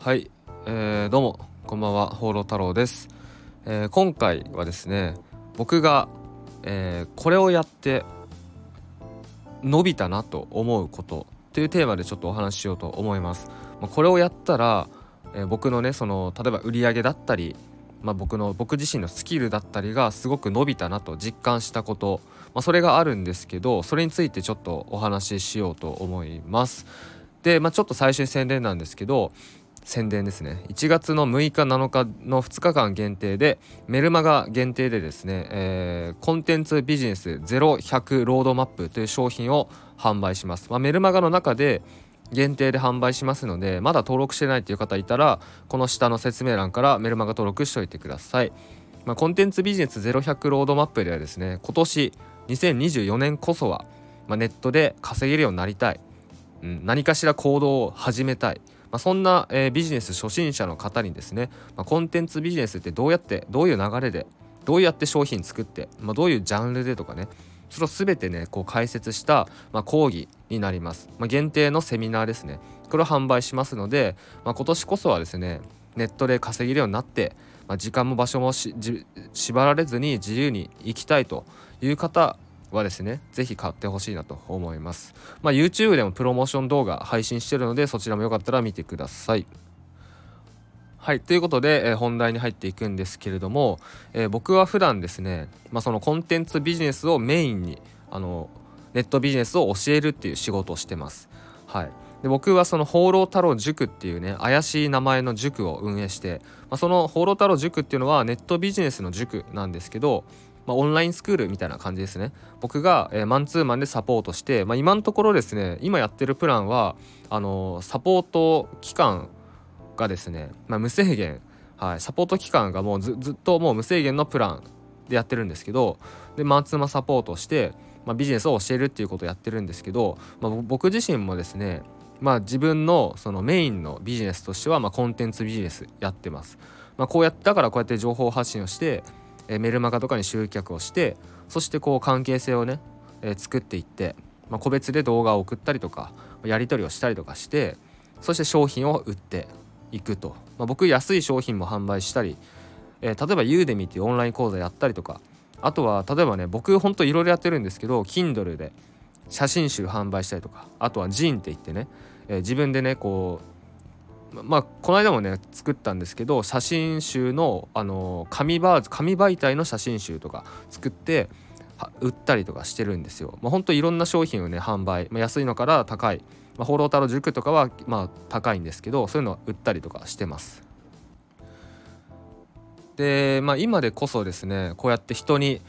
はい、えー、どうもこんばんは放浪太郎です、えー、今回はですね僕が、えー、これをやって伸びたなと思うことっていうテーマでちょっとお話ししようと思います、まあ、これをやったら、えー、僕のねその例えば売り上げだったりまあ、僕の僕自身のスキルだったりがすごく伸びたなと実感したこと、まあ、それがあるんですけどそれについてちょっとお話ししようと思います。で、まあ、ちょっと最初に宣伝なんですけど宣伝ですね。1月の6日7日の2日間限定でメルマガ限定でですね、えー、コンテンツビジネス0100ロードマップという商品を販売します、まあ、メルマガの中で限定で販売しますのでまだ登録してないという方いたらこの下の説明欄からメルマガ登録しておいてください、まあ、コンテンツビジネス0100ロードマップではですね今年2024年こそは、まあ、ネットで稼げるようになりたい、うん、何かしら行動を始めたい。まあ、そんな、えー、ビジネス初心者の方にですね、まあ、コンテンツビジネスってどうやってどういう流れでどうやって商品作って、まあ、どういうジャンルでとかねそれを全てねこう解説した、まあ、講義になります、まあ、限定のセミナーですね。これを販売しますので、まあ、今年こそはですねネットで稼げるようになって、まあ、時間も場所も縛られずに自由に生きたいという方はですね是非買ってほしいなと思います、まあ、YouTube でもプロモーション動画配信してるのでそちらもよかったら見てください。はいということで、えー、本題に入っていくんですけれども、えー、僕は普段ですね、まあ、そのコンテンツビジネスをメインにあのネットビジネスを教えるっていう仕事をしてます。はい。で僕はその放浪太郎塾っていうね怪しい名前の塾を運営して、まあ、その放浪太郎塾っていうのはネットビジネスの塾なんですけどまあ、オンラインスクールみたいな感じですね僕が、えー、マンツーマンでサポートして、まあ、今のところですね今やってるプランはあのー、サポート期間がですね、まあ、無制限、はい、サポート期間がもうずっともう無制限のプランでやってるんですけどでマンツーマンサポートして、まあ、ビジネスを教えるっていうことをやってるんですけど、まあ、僕自身もですねまあ自分のそのメインのビジネスとしてはまコンテンツビジネスやってます。まあ、こうやだからこうやって情報発信をしてえメルマガとかに集客をしてそしてこう関係性をね、え作っていって、まあ、個別で動画を送ったりとかやり取りをしたりとかしてそして商品を売っていくと、まあ、僕安い商品も販売したり、えー、例えばユーデミっていうオンライン講座やったりとかあとは例えばね僕ほんといろいろやってるんですけど Kindle で写真集販売したりとかあとはジーンって言ってね、えー、自分でねこうまあこの間もね作ったんですけど写真集のあの紙バー紙媒体の写真集とか作って売ったりとかしてるんですよ。まあ、ほんといろんな商品をね販売、まあ、安いのから高い、まあ、放浪太郎塾とかはまあ高いんですけどそういうのを売ったりとかしてます。でまあ今でこそですねこうやって人に、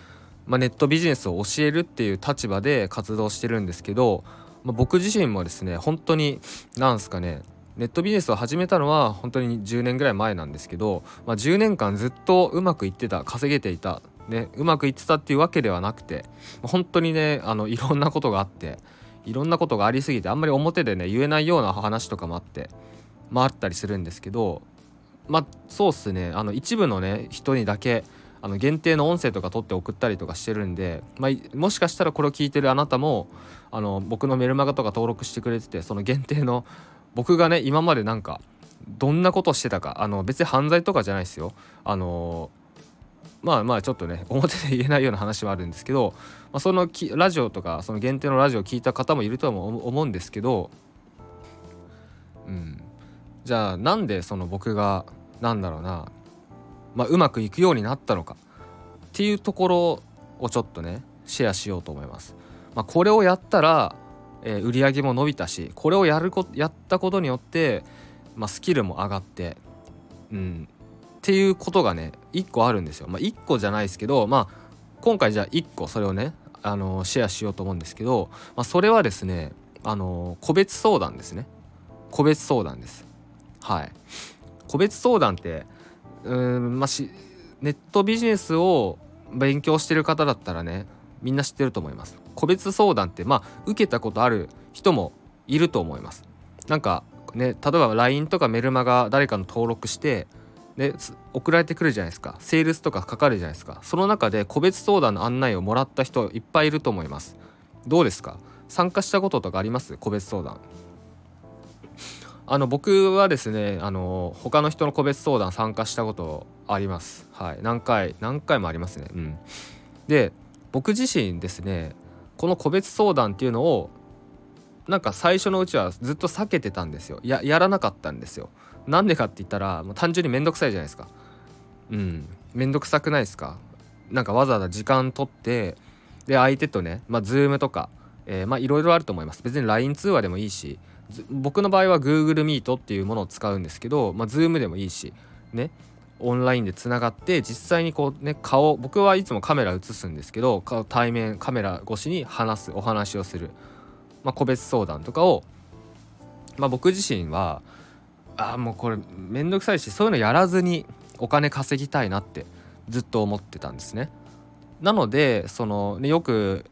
まあ、ネットビジネスを教えるっていう立場で活動してるんですけど、まあ、僕自身もですね本当になんすかねネットビジネスを始めたのは本当に10年ぐらい前なんですけど、まあ、10年間ずっとうまくいってた稼げていた、ね、うまくいってたっていうわけではなくて本当にねあのいろんなことがあっていろんなことがありすぎてあんまり表でね言えないような話とかもあってまああったりするんですけどまあそうっすね。あの一部のね人にだけあの限定の音声とか取って送ったりとかしてるんで、まあ、もしかしたらこれを聞いてるあなたもあの僕のメルマガとか登録してくれててその限定の僕がね今までなんかどんなことしてたかあの別に犯罪とかじゃないですよあのまあまあちょっとね 表で言えないような話はあるんですけど、まあ、そのラジオとかその限定のラジオを聞いた方もいるとは思うんですけどうんじゃあなんでその僕がなんだろうな、まあ、うまくいくようになったのかっていうところをちょっとねシェアしようと思います。まあ、これをやったらえー、売り上げも伸びたしこれをやるこやったことによって、まあ、スキルも上がって、うん、っていうことがね1個あるんですよ。まあ、1個じゃないですけど、まあ、今回じゃあ1個それをねあのシェアしようと思うんですけど、まあ、それはですねあの個別相談ですね。個別相談です。はい。個別相談ってうんまあしネットビジネスを勉強してる方だったらねみんな知ってると思います。個別相談ってまあ受けたことある人もいると思います。なんかね例えば LINE とかメルマガ誰かの登録してで送られてくるじゃないですか。セールスとかかかるじゃないですか。その中で個別相談の案内をもらった人いっぱいいると思います。どうですか？参加したこととかあります？個別相談。あの僕はですねあの他の人の個別相談参加したことあります。はい。何回何回もありますね。うん。で僕自身ですねこの個別相談っていうのをなんか最初のうちはずっと避けてたんですよ。ややらなかったんですよ。なんでかって言ったらもう単純に面倒くさいじゃないですか。うん。面倒くさくないですか。なんかわざわざ時間取ってで相手とねまあ Zoom とか、えー、まあいろいろあると思います。別に LINE 通話でもいいし僕の場合は Google Meet っていうものを使うんですけど、まあ、Zoom でもいいしね。オンラインでつながって実際にこうね顔僕はいつもカメラ映すんですけど対面カメラ越しに話すお話をする、まあ、個別相談とかを、まあ、僕自身はああもうこれめんどくさいしそういうのやらずにお金稼ぎたいなってずっと思ってたんですね。なのでその、ね、よく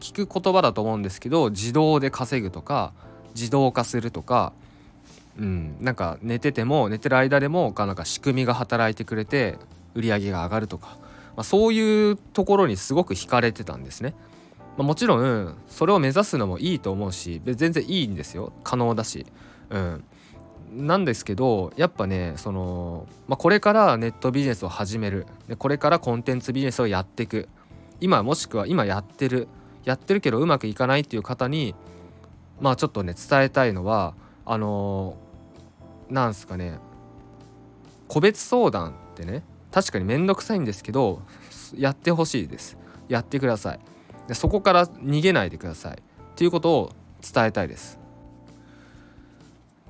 聞く言葉だと思うんですけど自動で稼ぐとか自動化するとかうん、なんか寝てても寝てる間でもなんか仕組みが働いてくれて売り上げが上がるとか、まあ、そういうところにすごく惹かれてたんですね。まあ、もちろんそれを目指すのもいいと思うし全然いいんですよ。可能だし。うん、なんですけどやっぱねその、まあ、これからネットビジネスを始める。でこれからコンテンツビジネスをやっていく。今もしくは今やってる。やってるけどうまくいかないっていう方にまあちょっとね伝えたいのはあのなんすかね。個別相談ってね確かに面倒くさいんですけどやってほしいです。やってください。でそこから逃げないでください。っていうことを伝えたいです。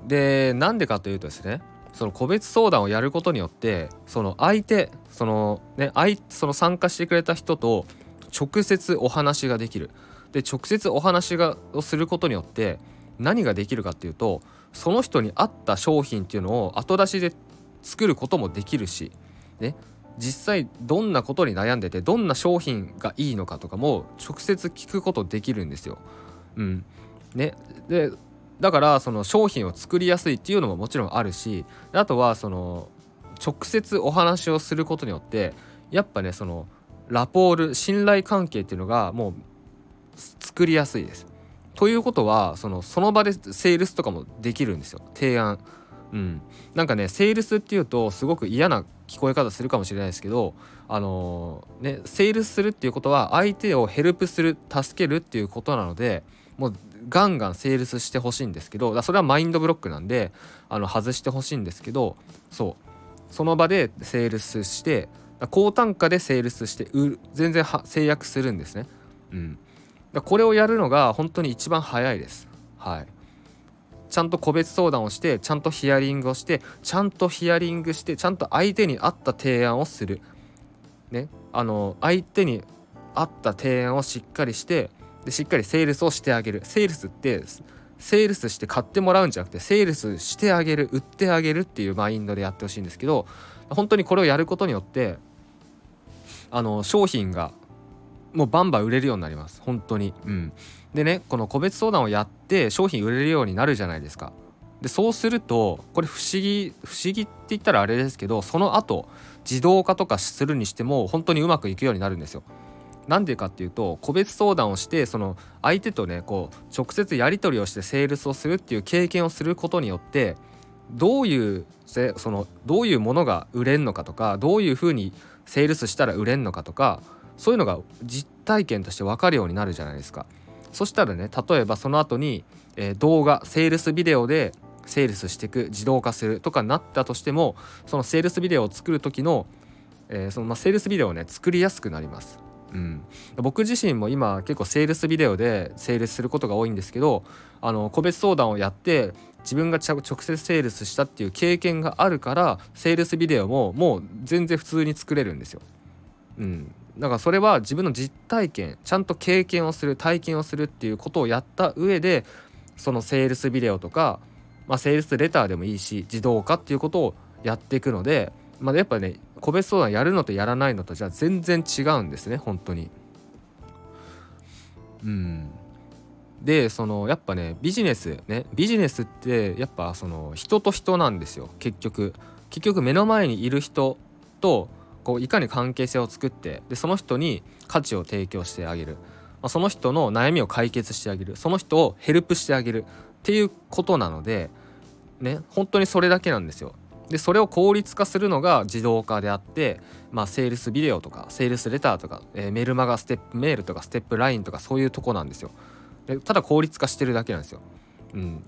でなんでかというとですねその個別相談をやることによってその相手そのね相その参加してくれた人と直接お話ができる。で直接お話がをすることによって何ができるかっていうとその人に合った商品っていうのを後出しで作ることもできるし、ね、実際どんなことに悩んでてどんな商品がいいのかとかも直接聞くことできるんですよ。うんね、でだからその商品を作りやすいっていうのももちろんあるしあとはその直接お話をすることによってやっぱねそのラポール信頼関係っていうのがもう作りやすいです。ということはそのその場でセールスとかもできるんですよ提案。うん、なんかねセールスっていうとすごく嫌な聞こえ方するかもしれないですけどあのー、ねセールスするっていうことは相手をヘルプする助けるっていうことなのでもうガンガンセールスしてほしいんですけどそれはマインドブロックなんであの外してほしいんですけどそうその場でセールスして高単価でセールスして全然制約するんですね。うん、これをやるのが本当に一番早いです。はい。ちゃんと個別相談をしてちゃんとヒアリングをしてちゃんとヒアリングしてちゃんと相手に合った提案をする。ね。あの相手に合った提案をしっかりしてでしっかりセールスをしてあげる。セールスってセールスして買ってもらうんじゃなくてセールスしてあげる売ってあげるっていうマインドでやってほしいんですけど本当にこれをやることによってあの商品がもうバンバン売れるようになります。本当に。うん。でねこの個別相談をやって商品売れるようになるじゃないですか。でそうするとこれ不思議不思議って言ったらあれですけどその後自動化とかするにしても本当にうまくいくようになるんですよ。なんでかっていうと個別相談をしてその相手とねこう直接やり取りをしてセールスをするっていう経験をすることによってどういうそのどういうものが売れんのかとかどういうふうにセールスしたら売れんのかとかそういうのが実体験として分かるようになるじゃないですかそしたらね例えばその後に、えー、動画セールスビデオでセールスしていく自動化するとかなったとしてもそのセールスビデオを作る時の,、えー、そのまあ、セールスビデオをね作りやすくなります。うん、僕自身も今結構セールスビデオでセールスすることが多いんですけどあの個別相談をやって自分が直接セールスしたっていう経験があるからセールスビデオももう全然普通に作れるんですよ。うん、だからそれは自分の実体験ちゃんと経験をする体験をするっていうことをやった上でそのセールスビデオとか、まあ、セールスレターでもいいし自動化っていうことをやっていくので、まあ、やっぱね個別相談やるのとやらないのとじゃあ全然違うんですね本当に。うんでそのやっぱねビジネスねビジネスってやっぱその人と人なんですよ結局結局目の前にいる人とこういかに関係性を作ってでその人に価値を提供してあげる、まあ、その人の悩みを解決してあげる。その人をヘルプしてあげる。っていうことなのでね本当にそれだけなんですよ。でそれを効率化するのが自動化であって、まあ、セールスビデオとかセールスレターとか、えー、メルマガステップメールとかステップラインとかそういうとこなんですよ。でただ効率化してるだけなんですよ、うん、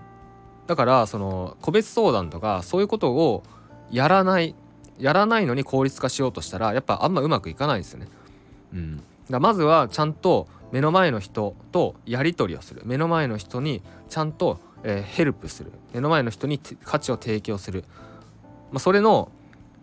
だからその個別相談とかそういうことをやらないやらないのに効率化しようとしたらやっぱあんまうまくいかないんですよね。うん、だまずはちゃんと目の前の人とやり取りをする。目の前の人にちゃんと、えー、ヘルプする。目の前の人に価値を提供する、まあ、それの、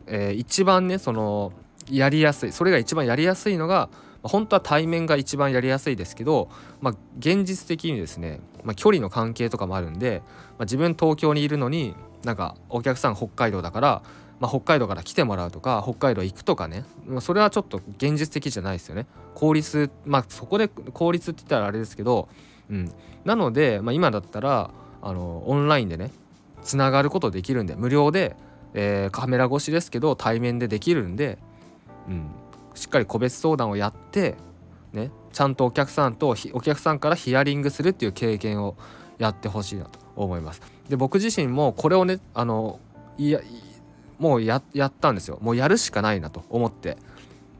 えー、一番ねそのやりやすいそれが一番やりやすいのが本当は対面が一番やりやすいですけど、まあ、現実的にですね、まあ、距離の関係とかもあるんで、まあ、自分東京にいるのになんかお客さん北海道だから、まあ、北海道から来てもらうとか北海道行くとかね。それはちょっと現実的じゃないですよね。効率まあそこで効率って言ったらあれですけど、うん、なので、まあ、今だったらあのオンラインでねつながることできるんで無料で、えー、カメラ越しですけど対面でできるんで、うん、しっかり個別相談をやってねちゃんとお客さんとお客さんからヒアリングするっていう経験をやってほしいなと思います。で僕自身もこれをねあのいやもうやったんですよ。もうやるしかないなと思って。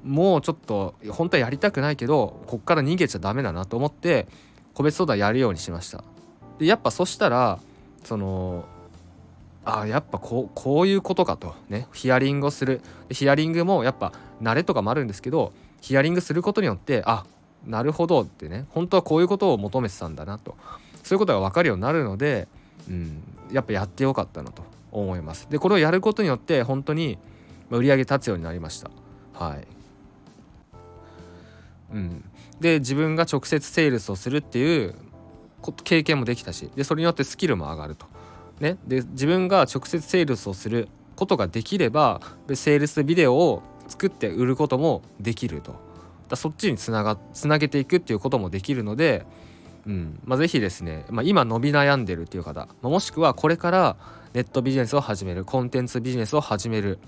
もうちょっと本当はやりたくないけどこっから逃げちゃダメだなと思って個別相談やるようにしました。でやっぱそしたらそのあやっぱこうこういうことかと。ね。ヒアリングをする。ヒアリングもやっぱ慣れとかもあるんですけどヒアリングすることによってあなるほどってね。本当はこういうことを求めてたんだなと。そういうことが分かるようになるので、うん、やっぱやってよかったなと。思います。でこれをやることによって本当に売り上げ立つようになりました。はい。うん、で自分が直接セールスをするっていう経験もできたしでそれによってスキルも上がると。ね、で自分が直接セールスをすることができればセールスビデオを作って売ることもできると。だそっちにつながつなげていくっていうこともできるので、うん。まあ、是非ですね、まあ、今伸び悩んでるっていう方、まあ、もしくはこれからネットビジネスを始めるコンテンツビジネスを始める、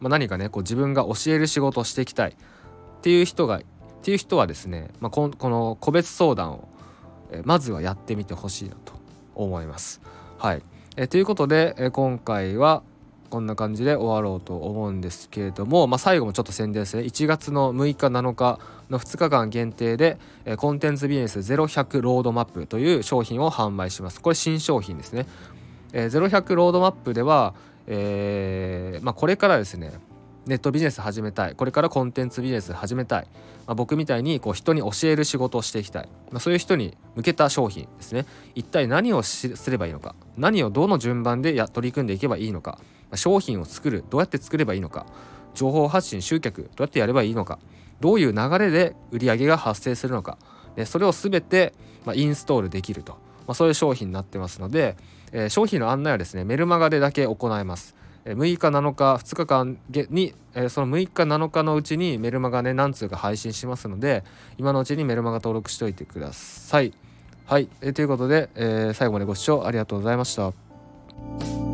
まあ、何かねこう自分が教える仕事をしていきたい。っていう人がっていう人はですね、まあ、この個別相談をまずはやってみてほしいなと思います。はい。えということで、今回はこんな感じで終わろうと思うんですけれども、まあ、最後もちょっと宣伝ですね。1月の6日7日の2日間限定で、コンテンツビジネス0100ロードマップという商品を販売します。これ新商品ですね、え0100ロードマップでは、えー、まあ、これからですねネットビジネス始めたい。これからコンテンツビジネス始めたい、まあ、僕みたいにこう人に教える仕事をしていきたい、まあ、そういう人に向けた商品ですね。一体何をすればいいのか。何をどの順番でや取り組んでいけばいいのか、まあ、商品を作る。どうやって作ればいいのか。情報発信集客。どうやってやればいいのか。どういう流れで売り上げが発生するのか。でそれを全て、まあインストールできると、まそういう商品になってますので、えー、商品の案内はですねメルマガでだけ行えます6日7日2日間にその6日7日のうちにメルマガね何通か配信しますので今のうちにメルマガ登録しておいてください。はい、えということで、え、最後までご視聴ありがとうございました。